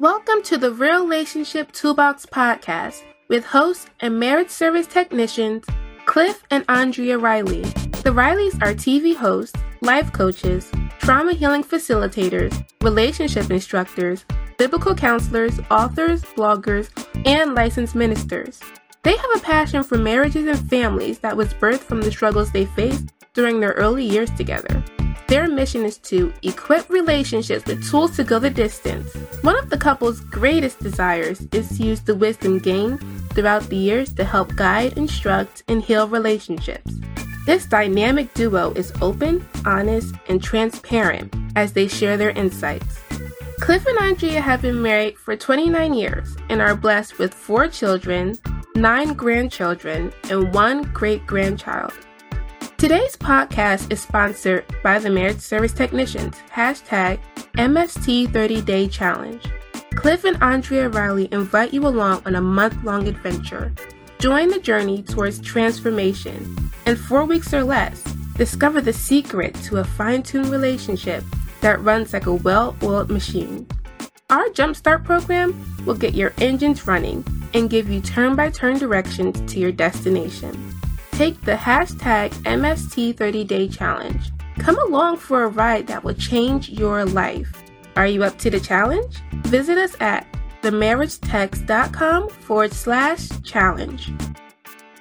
Welcome to the Real Relationship Toolbox podcast with hosts and marriage service technicians Cliff and Andrea Riley. The Rileys are TV hosts, life coaches, trauma healing facilitators, relationship instructors, biblical counselors, authors, bloggers, and licensed ministers. They have a passion for marriages and families that was birthed from the struggles they faced during their early years together. Their mission is to equip relationships with tools to go the distance. One of the couple's greatest desires is to use the wisdom gained throughout the years to help guide, instruct, and heal relationships. This dynamic duo is open, honest, and transparent as they share their insights. Cliff and Andrea have been married for 29 years and are blessed with four children, nine grandchildren, and one great grandchild. Today's podcast is sponsored by the Marriage Service Technicians, hashtag MST 30 Day Challenge. Cliff and Andrea Riley invite you along on a month long adventure. Join the journey towards transformation. In four weeks or less, discover the secret to a fine tuned relationship that runs like a well oiled machine. Our Jumpstart program will get your engines running and give you turn by turn directions to your destination. Take the hashtag MST30 Day Challenge. Come along for a ride that will change your life. Are you up to the challenge? Visit us at themarriagetechs.com forward slash challenge.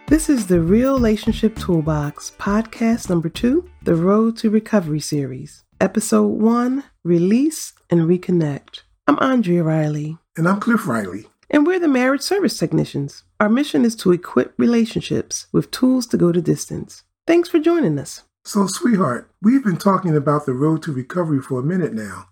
This is the Real Relationship Toolbox, podcast number two, the Road to Recovery series, episode one Release and Reconnect. I'm Andrea Riley. And I'm Cliff Riley. And we're the marriage service technicians. Our mission is to equip relationships with tools to go the distance. Thanks for joining us. So, sweetheart, we've been talking about the road to recovery for a minute now.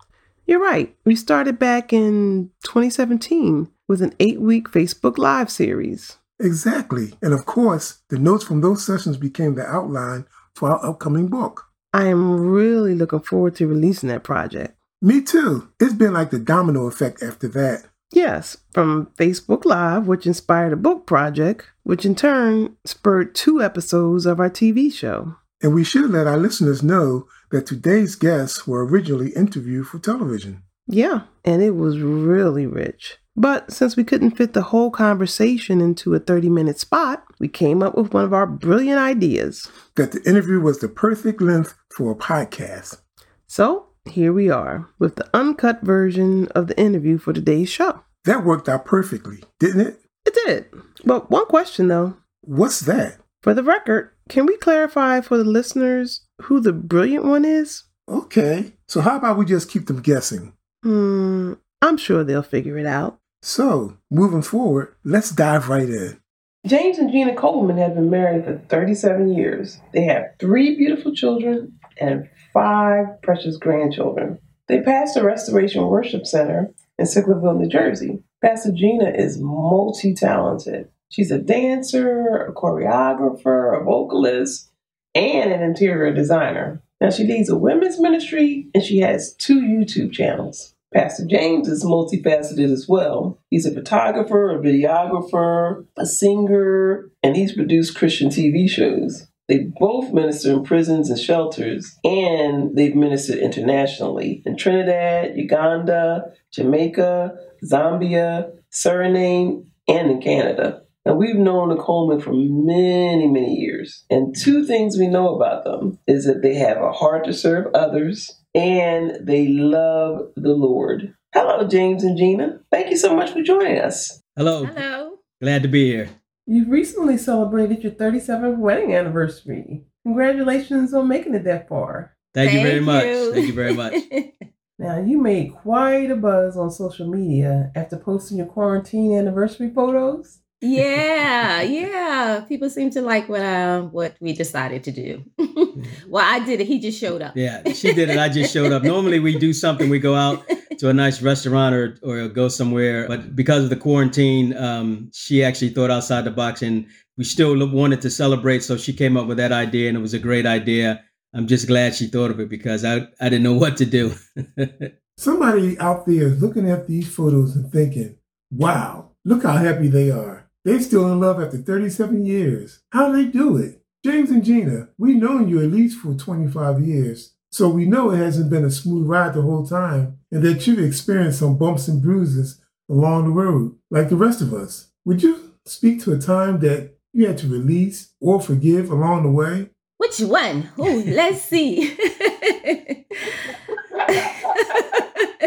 You're right. We started back in 2017 with an eight week Facebook Live series. Exactly. And of course, the notes from those sessions became the outline for our upcoming book. I am really looking forward to releasing that project. Me too. It's been like the domino effect after that. Yes, from Facebook Live, which inspired a book project, which in turn spurred two episodes of our TV show. And we should let our listeners know that today's guests were originally interviewed for television. Yeah, and it was really rich. But since we couldn't fit the whole conversation into a 30 minute spot, we came up with one of our brilliant ideas that the interview was the perfect length for a podcast. So here we are with the uncut version of the interview for today's show. That worked out perfectly, didn't it? It did. But one question though. What's that? For the record, can we clarify for the listeners who the brilliant one is? Okay. So how about we just keep them guessing? Hmm, I'm sure they'll figure it out. So, moving forward, let's dive right in. James and Gina Coleman have been married for 37 years. They have three beautiful children and five precious grandchildren. They pastor Restoration Worship Center in Sicklerville, New Jersey. Pastor Gina is multi talented. She's a dancer, a choreographer, a vocalist, and an interior designer. Now, she leads a women's ministry and she has two YouTube channels. Pastor James is multifaceted as well. He's a photographer, a videographer, a singer, and he's produced Christian TV shows. They both minister in prisons and shelters, and they've ministered internationally in Trinidad, Uganda, Jamaica, Zambia, Suriname, and in Canada. Now, we've known the Coleman for many, many years. And two things we know about them is that they have a heart to serve others and they love the Lord. Hello, James and Gina. Thank you so much for joining us. Hello. Hello. Glad to be here. You recently celebrated your 37th wedding anniversary. Congratulations on making it that far. Thank, Thank you very much. you. Thank you very much. Now, you made quite a buzz on social media after posting your quarantine anniversary photos. yeah, yeah. People seem to like what uh, what we decided to do. well, I did it. He just showed up. yeah, she did it. I just showed up. Normally we do something. We go out to a nice restaurant or or go somewhere. But because of the quarantine, um, she actually thought outside the box, and we still wanted to celebrate. So she came up with that idea, and it was a great idea. I'm just glad she thought of it because I I didn't know what to do. Somebody out there is looking at these photos and thinking, wow, look how happy they are. They're still in love after 37 years. How do they do it? James and Gina, we've known you at least for 25 years. So we know it hasn't been a smooth ride the whole time and that you've experienced some bumps and bruises along the road, like the rest of us. Would you speak to a time that you had to release or forgive along the way? Which one? Oh, let's see.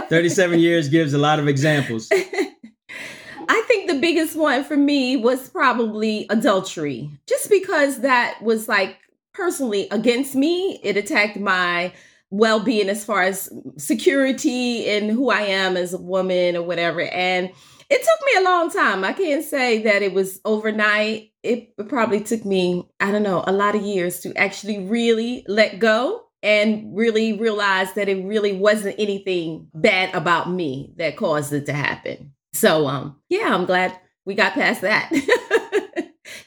37 years gives a lot of examples. I think the biggest one for me was probably adultery, just because that was like personally against me. It attacked my well being as far as security and who I am as a woman or whatever. And it took me a long time. I can't say that it was overnight. It probably took me, I don't know, a lot of years to actually really let go and really realize that it really wasn't anything bad about me that caused it to happen. So um yeah, I'm glad we got past that.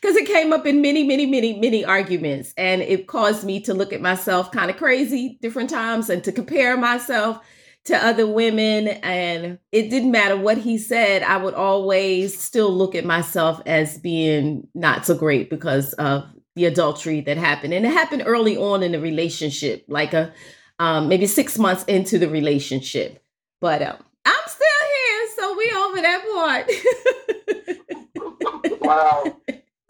Cuz it came up in many many many many arguments and it caused me to look at myself kind of crazy different times and to compare myself to other women and it didn't matter what he said i would always still look at myself as being not so great because of the adultery that happened and it happened early on in the relationship like a um, maybe six months into the relationship but um, i'm still here so we over that part. Wow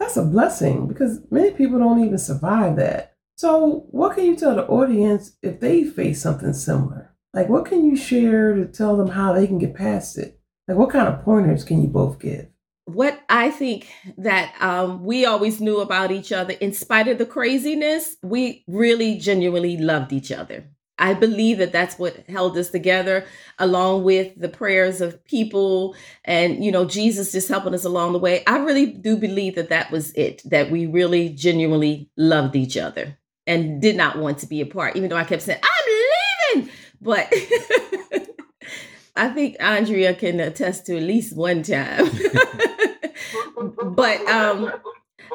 that's a blessing because many people don't even survive that so what can you tell the audience if they face something similar like, what can you share to tell them how they can get past it? Like, what kind of pointers can you both give? What I think that um, we always knew about each other, in spite of the craziness, we really genuinely loved each other. I believe that that's what held us together, along with the prayers of people and, you know, Jesus just helping us along the way. I really do believe that that was it, that we really genuinely loved each other and did not want to be apart, even though I kept saying, I'm leaving. But I think Andrea can attest to at least one time. but um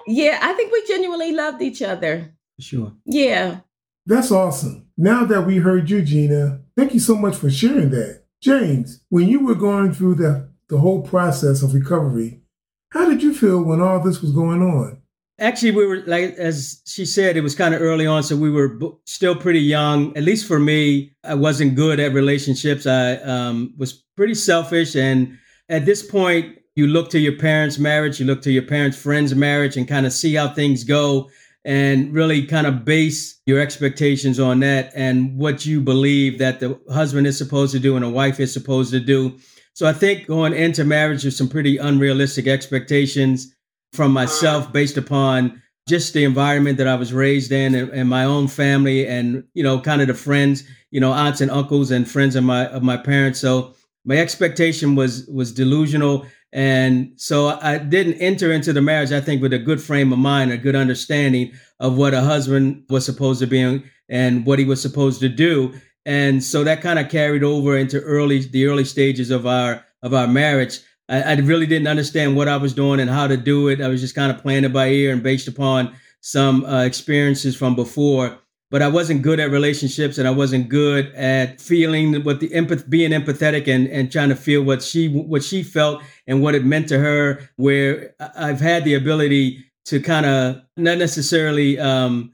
yeah, I think we genuinely loved each other. Sure. Yeah. That's awesome. Now that we heard you, Gina, thank you so much for sharing that. James, when you were going through the, the whole process of recovery, how did you feel when all this was going on? Actually, we were like as she said, it was kind of early on, so we were b- still pretty young. At least for me, I wasn't good at relationships. I um, was pretty selfish, and at this point, you look to your parents' marriage, you look to your parents' friends' marriage, and kind of see how things go, and really kind of base your expectations on that and what you believe that the husband is supposed to do and a wife is supposed to do. So I think going into marriage with some pretty unrealistic expectations from myself mm. based upon just the environment that I was raised in and, and, my own family and you know kind of the friends you know aunts and uncles and friends of my of my parents. So my expectation was was delusional and so I didn't enter into the marriage I think with a good frame of mind a good understanding of what a husband was supposed to be and what he was supposed to do and so that kind of carried over into early the early stages of our of our marriage I, I really didn't understand what I was doing and how to do it. I was just kind of playing it by ear and based upon some uh, experiences from before. But I wasn't good at relationships, and I wasn't good at feeling what the empath, being empathetic, and and trying to feel what she what she felt and what it meant to her. Where I've had the ability to kind of not necessarily um,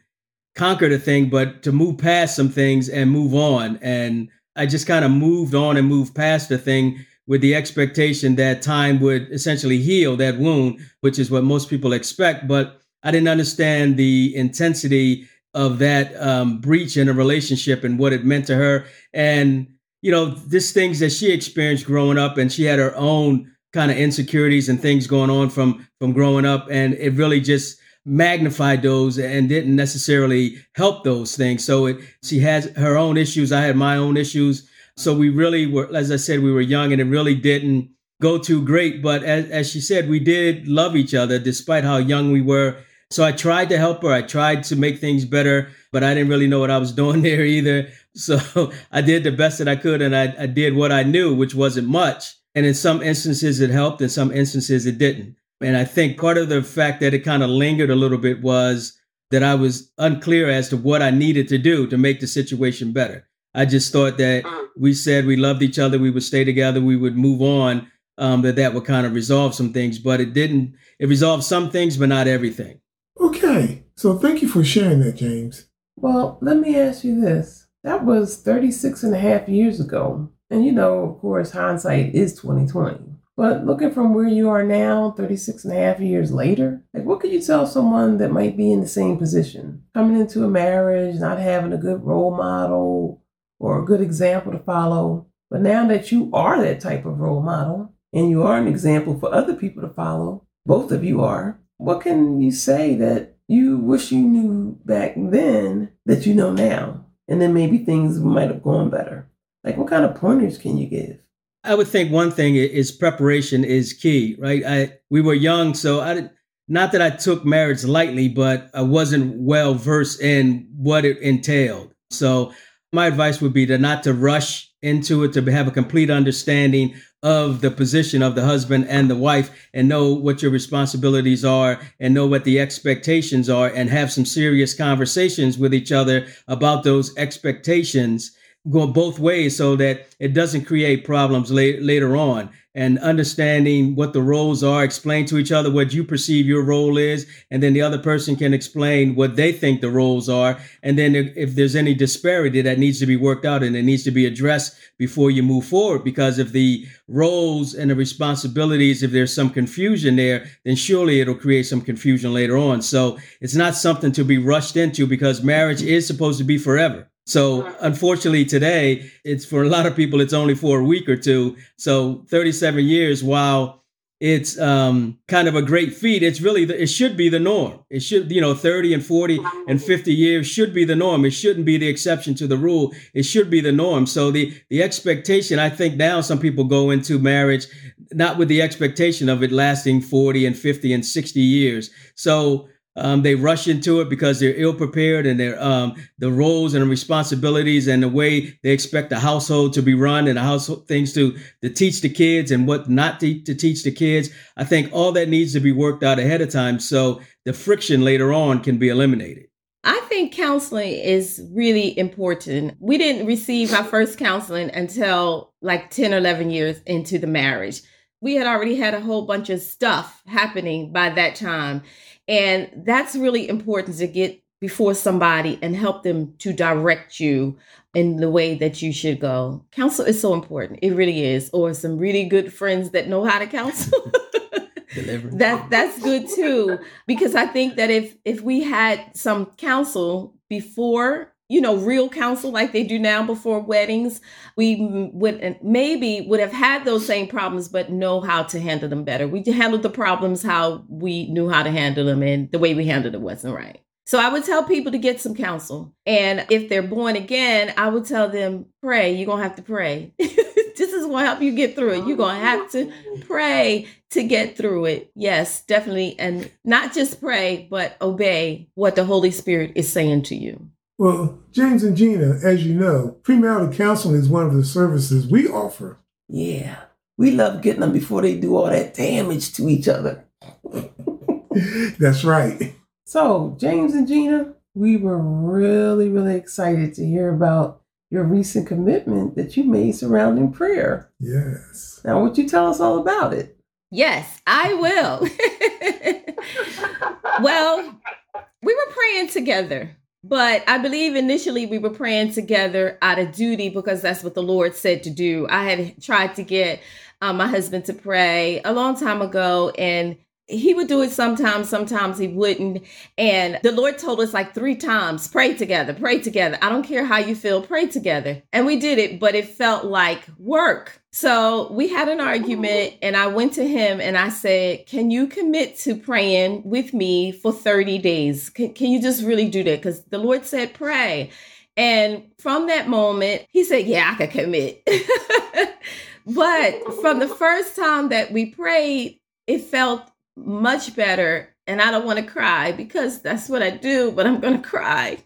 conquer the thing, but to move past some things and move on. And I just kind of moved on and moved past the thing with the expectation that time would essentially heal that wound, which is what most people expect. But I didn't understand the intensity of that um, breach in a relationship and what it meant to her. And, you know, these things that she experienced growing up, and she had her own kind of insecurities and things going on from from growing up and it really just magnified those and didn't necessarily help those things so it she has her own issues i had my own issues so we really were, as I said, we were young and it really didn't go too great. But as, as she said, we did love each other despite how young we were. So I tried to help her. I tried to make things better, but I didn't really know what I was doing there either. So I did the best that I could and I, I did what I knew, which wasn't much. And in some instances it helped, in some instances it didn't. And I think part of the fact that it kind of lingered a little bit was that I was unclear as to what I needed to do to make the situation better. I just thought that mm. we said we loved each other, we would stay together, we would move on, um, that that would kind of resolve some things, but it didn't. It resolved some things, but not everything. Okay, so thank you for sharing that, James. Well, let me ask you this: That was 36 and a half years ago. And you know, of course, hindsight is 2020. But looking from where you are now, 36 and a half years later, like what could you tell someone that might be in the same position? Coming into a marriage, not having a good role model or a good example to follow. But now that you are that type of role model and you are an example for other people to follow, both of you are, what can you say that you wish you knew back then that you know now? And then maybe things might have gone better. Like what kind of pointers can you give? I would think one thing is preparation is key, right? I we were young, so I did not that I took marriage lightly, but I wasn't well versed in what it entailed. So my advice would be to not to rush into it, to have a complete understanding of the position of the husband and the wife and know what your responsibilities are and know what the expectations are and have some serious conversations with each other about those expectations go both ways so that it doesn't create problems la- later on. And understanding what the roles are explain to each other what you perceive your role is and then the other person can explain what they think the roles are. And then if, if there's any disparity that needs to be worked out and it needs to be addressed before you move forward. Because if the roles and the responsibilities if there's some confusion there then surely it'll create some confusion later on. So it's not something to be rushed into because marriage is supposed to be forever so unfortunately today, it's for a lot of people, it's only for a week or two. So 37 years, while it's um, kind of a great feat, it's really, the, it should be the norm. It should, you know, 30 and 40 and 50 years should be the norm. It shouldn't be the exception to the rule. It should be the norm. So the, the expectation, I think now some people go into marriage, not with the expectation of it lasting 40 and 50 and 60 years. So um, they rush into it because they're ill prepared and their um, the roles and responsibilities and the way they expect the household to be run and the household things to to teach the kids and what not to, to teach the kids. I think all that needs to be worked out ahead of time so the friction later on can be eliminated. I think counseling is really important. We didn't receive our first counseling until like 10 or 11 years into the marriage. We had already had a whole bunch of stuff happening by that time. And that's really important to get before somebody and help them to direct you in the way that you should go. Counsel is so important. It really is. Or some really good friends that know how to counsel. that that's good too because I think that if if we had some counsel before you know, real counsel like they do now before weddings, we would maybe would have had those same problems, but know how to handle them better. We handled the problems how we knew how to handle them, and the way we handled it wasn't right. So I would tell people to get some counsel. And if they're born again, I would tell them, pray. You're to have to pray. this is to help you get through it. You're to have to pray to get through it. Yes, definitely. And not just pray, but obey what the Holy Spirit is saying to you. Well, James and Gina, as you know, premarital counseling is one of the services we offer. Yeah, we love getting them before they do all that damage to each other. That's right. So, James and Gina, we were really, really excited to hear about your recent commitment that you made surrounding prayer. Yes. Now, would you tell us all about it? Yes, I will. well, we were praying together but I believe initially we were praying together out of duty because that's what the Lord said to do. I had tried to get um, my husband to pray a long time ago, and he would do it sometimes, sometimes he wouldn't. And the Lord told us like three times pray together, pray together. I don't care how you feel, pray together. And we did it, but it felt like work. So we had an argument, and I went to him and I said, Can you commit to praying with me for 30 days? Can, can you just really do that? Because the Lord said, Pray. And from that moment, he said, Yeah, I can commit. but from the first time that we prayed, it felt much better. And I don't want to cry because that's what I do, but I'm going to cry.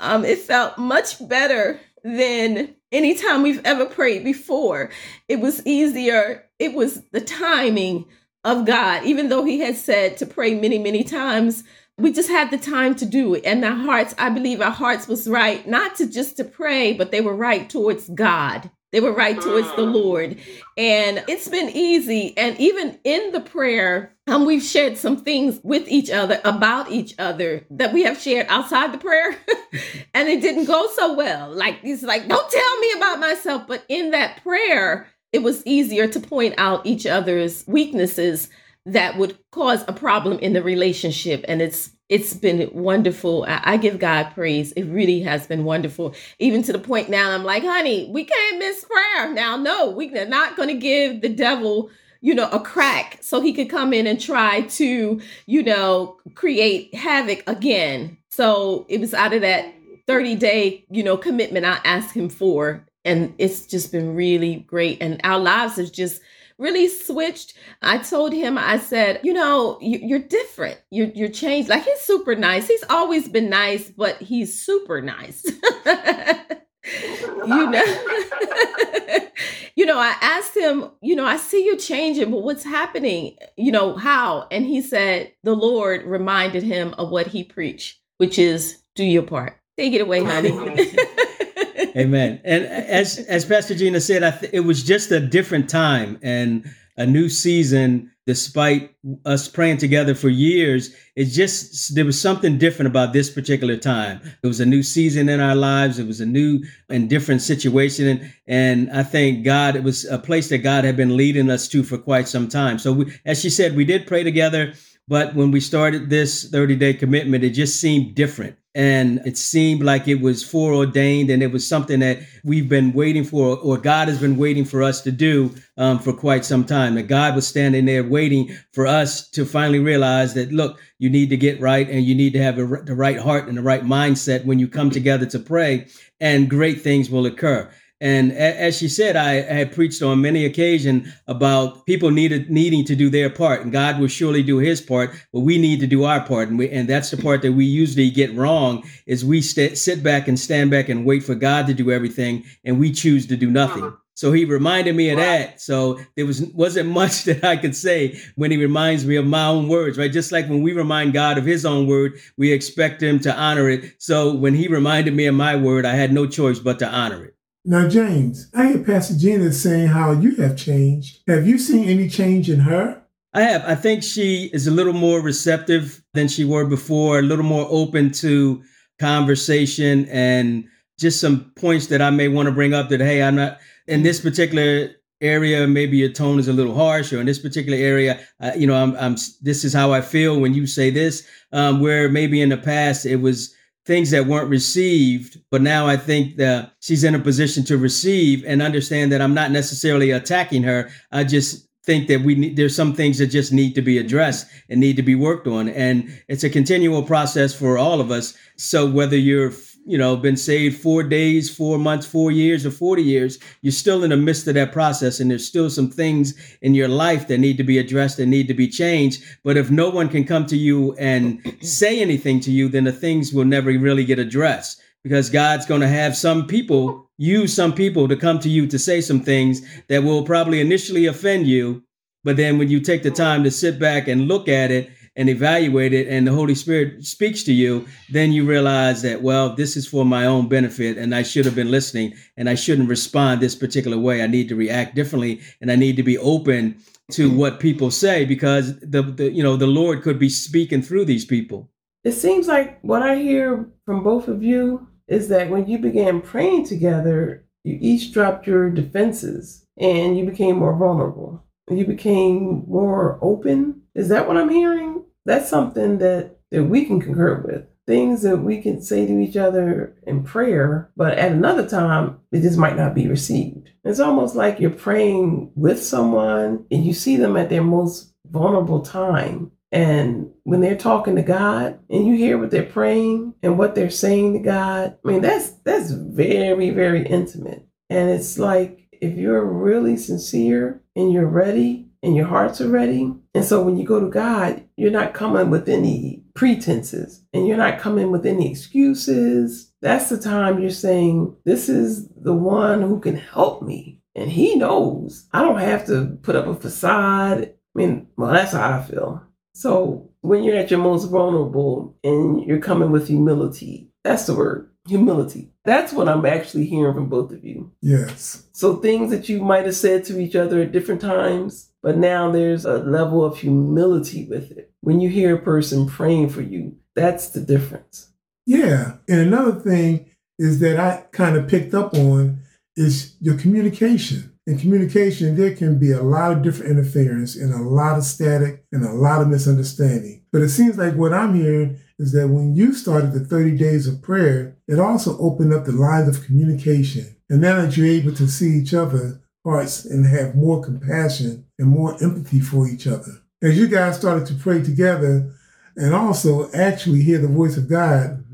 Um, it felt much better than any time we've ever prayed before. It was easier. It was the timing of God, even though He had said to pray many, many times. We just had the time to do it. And our hearts, I believe our hearts was right, not to just to pray, but they were right towards God. They were right towards the Lord. And it's been easy. And even in the prayer, um, we've shared some things with each other about each other that we have shared outside the prayer. and it didn't go so well. Like, he's like, don't tell me about myself. But in that prayer, it was easier to point out each other's weaknesses that would cause a problem in the relationship. And it's it's been wonderful. I, I, give God praise. It really has been wonderful. Even to the point now, I'm like, honey, we can't miss prayer. Now, no, we're not going to give the devil, you know, a crack so he could come in and try to, you know, create havoc again. So it was out of that 30 day, you know, commitment I asked him for. And it's just been really great. And our lives have just really switched. I told him, I said, you know, you, are different. You're, you're changed. Like he's super nice. He's always been nice, but he's super nice. you know, you know, I asked him, you know, I see you changing, but what's happening? You know, how? And he said, the Lord reminded him of what he preached, which is do your part. Take it away, honey. Amen. And as as Pastor Gina said, th- it was just a different time and a new season. Despite us praying together for years, it just there was something different about this particular time. It was a new season in our lives. It was a new and different situation, and, and I thank God it was a place that God had been leading us to for quite some time. So, we, as she said, we did pray together. But when we started this 30 day commitment, it just seemed different and it seemed like it was foreordained and it was something that we've been waiting for or god has been waiting for us to do um, for quite some time. That god was standing there waiting for us to finally realize that look you need to get right and you need to have a, the right heart and the right mindset when you come together to pray and great things will occur and as she said, I had preached on many occasions about people needed needing to do their part, and God will surely do His part, but we need to do our part, and we, and that's the part that we usually get wrong. Is we st- sit back and stand back and wait for God to do everything, and we choose to do nothing. Uh-huh. So he reminded me of that. So there was wasn't much that I could say when he reminds me of my own words, right? Just like when we remind God of his own word, we expect him to honor it. So when he reminded me of my word, I had no choice but to honor it. Now, James, I hear Pastor Gina saying how you have changed. Have you seen any change in her? I have. I think she is a little more receptive than she were before, a little more open to conversation and just some points that I may want to bring up that, hey, I'm not in this particular area maybe your tone is a little harsh or in this particular area uh, you know I'm, I'm this is how i feel when you say this um, where maybe in the past it was things that weren't received. But now I think that she's in a position to receive and understand that I'm not necessarily attacking her. I just think that we need, there's some things that just need to be addressed and need to be worked on. And it's a continual process for all of us. So whether you're you know, been saved four days, four months, four years, or 40 years, you're still in the midst of that process. And there's still some things in your life that need to be addressed and need to be changed. But if no one can come to you and say anything to you, then the things will never really get addressed because God's going to have some people use some people to come to you to say some things that will probably initially offend you. But then when you take the time to sit back and look at it and evaluate it and the Holy Spirit speaks to you, then you realize that, well, this is for my own benefit and I should have been listening and I shouldn't respond this particular way. I need to react differently and I need to be open to mm-hmm. what people say because the, the you know the Lord could be speaking through these people. It seems like what I hear from both of you is that when you began praying together, you each dropped your defenses and you became more vulnerable. You became more open. Is that what I'm hearing? That's something that, that we can concur with. Things that we can say to each other in prayer, but at another time, it just might not be received. It's almost like you're praying with someone and you see them at their most vulnerable time. And when they're talking to God and you hear what they're praying and what they're saying to God, I mean, that's that's very, very intimate. And it's like if you're really sincere and you're ready and your hearts are ready. And so when you go to God, you're not coming with any pretenses and you're not coming with any excuses. That's the time you're saying, This is the one who can help me. And he knows I don't have to put up a facade. I mean, well, that's how I feel. So when you're at your most vulnerable and you're coming with humility, that's the word humility. That's what I'm actually hearing from both of you. Yes. So things that you might have said to each other at different times, but now there's a level of humility with it. When you hear a person praying for you, that's the difference. Yeah. And another thing is that I kind of picked up on is your communication. In communication, there can be a lot of different interference and a lot of static and a lot of misunderstanding. But it seems like what I'm hearing is that when you started the 30 days of prayer, it also opened up the lines of communication. And now that you're able to see each other's hearts and have more compassion and more empathy for each other. As you guys started to pray together and also actually hear the voice of God,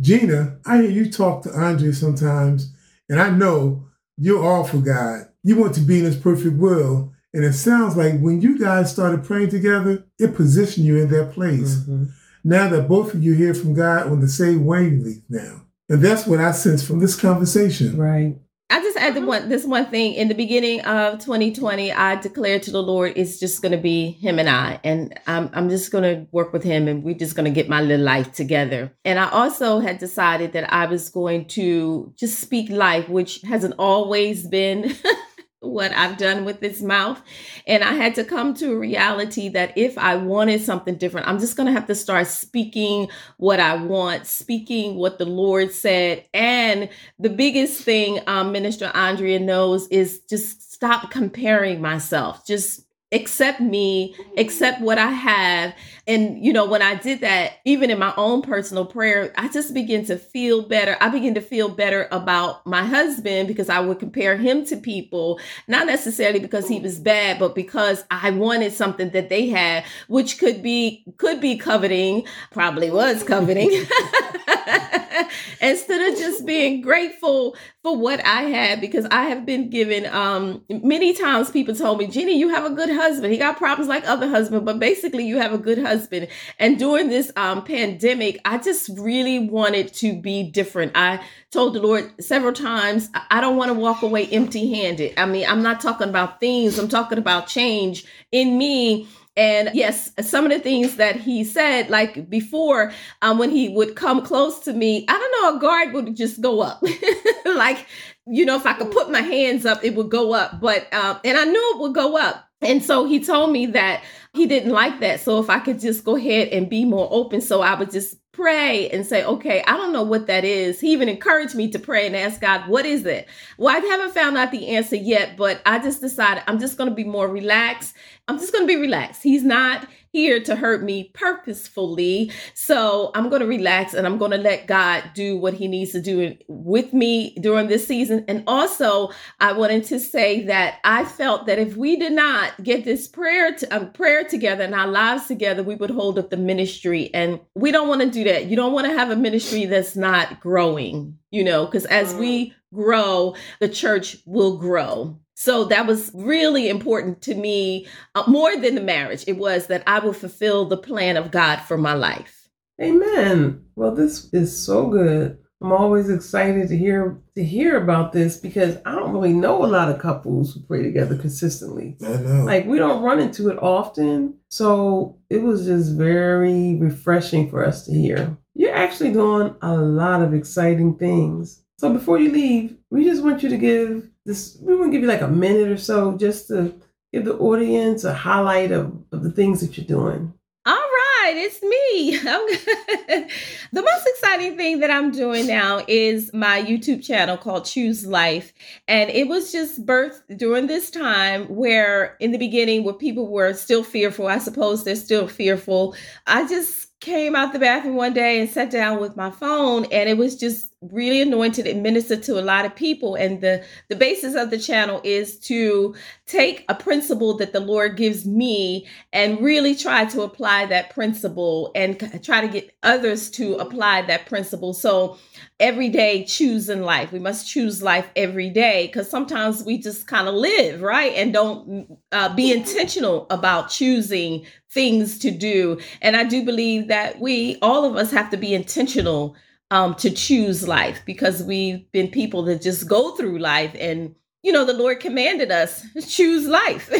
Gina, I hear you talk to Andre sometimes, and I know you're all for God. You want to be in His perfect will. And it sounds like when you guys started praying together, it positioned you in that place. Mm-hmm. Now that both of you hear from God on the same wavelength now. And that's what I sense from this conversation. Right. I just add the uh-huh. one this one thing. In the beginning of 2020, I declared to the Lord, it's just going to be Him and I, and I'm I'm just going to work with Him, and we're just going to get my little life together. And I also had decided that I was going to just speak life, which hasn't always been what I've done with this mouth. And I had to come to a reality that if I wanted something different, I'm just going to have to start speaking what I want, speaking what the Lord said. And the biggest thing um, Minister Andrea knows is just stop comparing myself. Just accept me, accept what I have. And, you know, when I did that, even in my own personal prayer, I just begin to feel better. I begin to feel better about my husband because I would compare him to people, not necessarily because he was bad, but because I wanted something that they had, which could be, could be coveting, probably was coveting. Instead of just being grateful for what I had, because I have been given, um, many times people told me, Jeannie, you have a good husband. He got problems like other husbands, but basically you have a good husband. And during this um, pandemic, I just really wanted to be different. I told the Lord several times, I don't want to walk away empty handed. I mean, I'm not talking about things, I'm talking about change in me and yes, some of the things that he said, like before, um, when he would come close to me, I don't know, a guard would just go up. like, you know, if I could put my hands up, it would go up. But, um, and I knew it would go up. And so he told me that he didn't like that. So if I could just go ahead and be more open, so I would just pray and say, okay, I don't know what that is. He even encouraged me to pray and ask God, what is it? Well, I haven't found out the answer yet, but I just decided I'm just going to be more relaxed. I'm just going to be relaxed. He's not here to hurt me purposefully. So I'm going to relax and I'm going to let God do what he needs to do with me during this season. And also, I wanted to say that I felt that if we did not get this prayer to, um, prayer together and our lives together, we would hold up the ministry. And we don't want to do that. You don't want to have a ministry that's not growing, you know, because as we grow, the church will grow. So that was really important to me, uh, more than the marriage. It was that I would fulfill the plan of God for my life. Amen. Well, this is so good. I'm always excited to hear to hear about this because I don't really know a lot of couples who pray together consistently. I know. Like we don't run into it often. So it was just very refreshing for us to hear. You're actually doing a lot of exciting things. So before you leave, we just want you to give this we want to give you like a minute or so just to give the audience a highlight of, of the things that you're doing. All right, it's me. the most exciting thing that I'm doing now is my YouTube channel called Choose Life. And it was just birthed during this time where, in the beginning, where people were still fearful, I suppose they're still fearful. I just came out the bathroom one day and sat down with my phone, and it was just really anointed and ministered to a lot of people and the the basis of the channel is to take a principle that the lord gives me and really try to apply that principle and try to get others to apply that principle. So every day choosing life. We must choose life every day because sometimes we just kind of live right? And don't uh, be intentional about choosing things to do. And i do believe that we all of us have to be intentional um, to choose life because we've been people that just go through life and you know, the Lord commanded us choose life,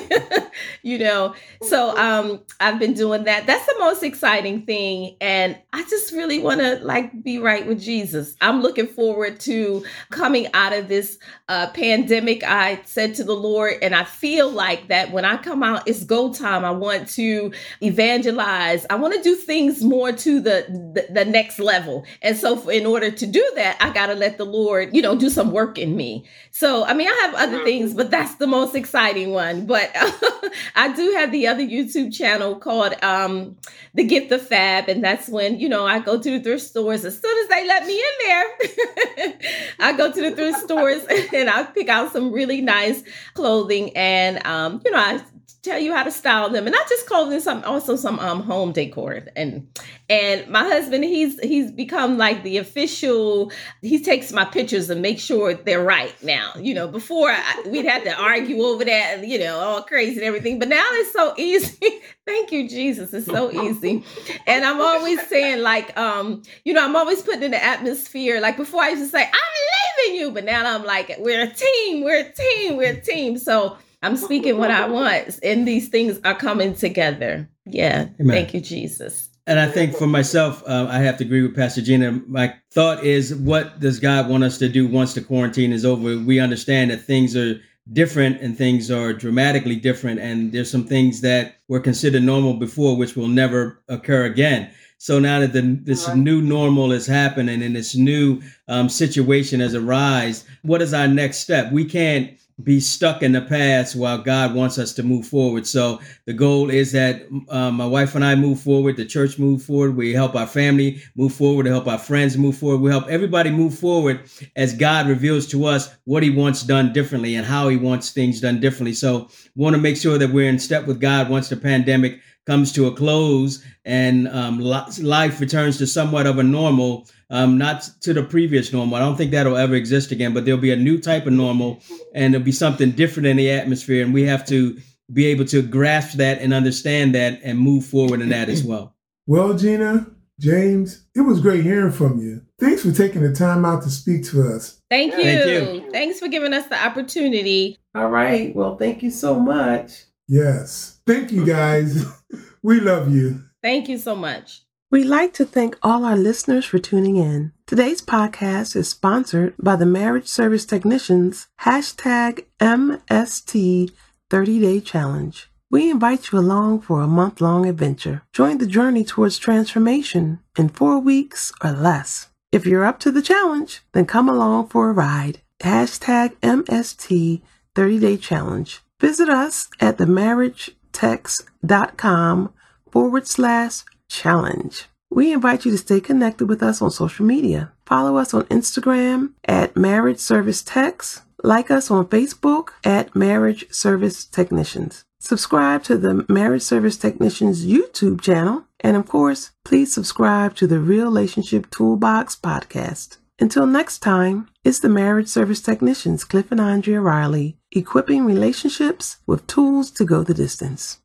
you know. So um, I've been doing that. That's the most exciting thing. And I just really want to like be right with Jesus. I'm looking forward to coming out of this uh, pandemic. I said to the Lord, and I feel like that when I come out, it's go time. I want to evangelize. I want to do things more to the, the, the next level. And so in order to do that, I got to let the Lord, you know, do some work in me. So, I mean, I have other things, but that's the most exciting one. But I do have the other YouTube channel called um, The Gift of Fab. And that's when, you know, I go to the thrift stores as soon as they let me in there. I go to the thrift stores and I pick out some really nice clothing and, um, you know, I tell you how to style them. And not just clothing some also some um home decor. And and my husband he's he's become like the official he takes my pictures and make sure they're right now. You know before I, we'd have to argue over that you know all crazy and everything. But now it's so easy. Thank you jesus. It's so easy. And i'm always saying like um you know i'm always putting in the atmosphere. Like before i used to say i'm leaving you. But now i'm like we're a team. We're a team. We're a team. So I'm speaking what I want, and these things are coming together. Yeah. Amen. Thank you, Jesus. And I think for myself, uh, I have to agree with Pastor Gina. My thought is, what does God want us to do once the quarantine is over? We understand that things are different and things are dramatically different, and there's some things that were considered normal before, which will never occur again. So now that the, this right. new normal is happening and this new um, situation has arisen, what is our next step? We can't be stuck in the past while God wants us to move forward. So the goal is that uh, my wife and I move forward, the church move forward, we help our family move forward, to help our friends move forward, we help everybody move forward as God reveals to us what He wants done differently and how He wants things done differently. So we want to make sure that we're in step with God once the pandemic comes to a close and um, life returns to somewhat of a normal um, not to the previous normal. I don't think that'll ever exist again, but there'll be a new type of normal and there'll be something different in the atmosphere. And we have to be able to grasp that and understand that and move forward in that as well. Well, Gina, James, it was great hearing from you. Thanks for taking the time out to speak to us. Thank you. Thank you. Thanks for giving us the opportunity. All right. Well, thank you so much. Yes. Thank you, guys. we love you. Thank you so much. We'd like to thank all our listeners for tuning in. Today's podcast is sponsored by the Marriage Service Technicians hashtag MST 30 Day Challenge. We invite you along for a month long adventure. Join the journey towards transformation in four weeks or less. If you're up to the challenge, then come along for a ride. Hashtag MST 30 Day Challenge. Visit us at themarriagetechs.com forward slash challenge. We invite you to stay connected with us on social media. Follow us on Instagram at Marriage Service Techs. Like us on Facebook at Marriage Service Technicians. Subscribe to the Marriage Service Technicians YouTube channel. And of course, please subscribe to the Real Relationship Toolbox podcast. Until next time, it's the Marriage Service Technicians, Cliff and Andrea Riley, equipping relationships with tools to go the distance.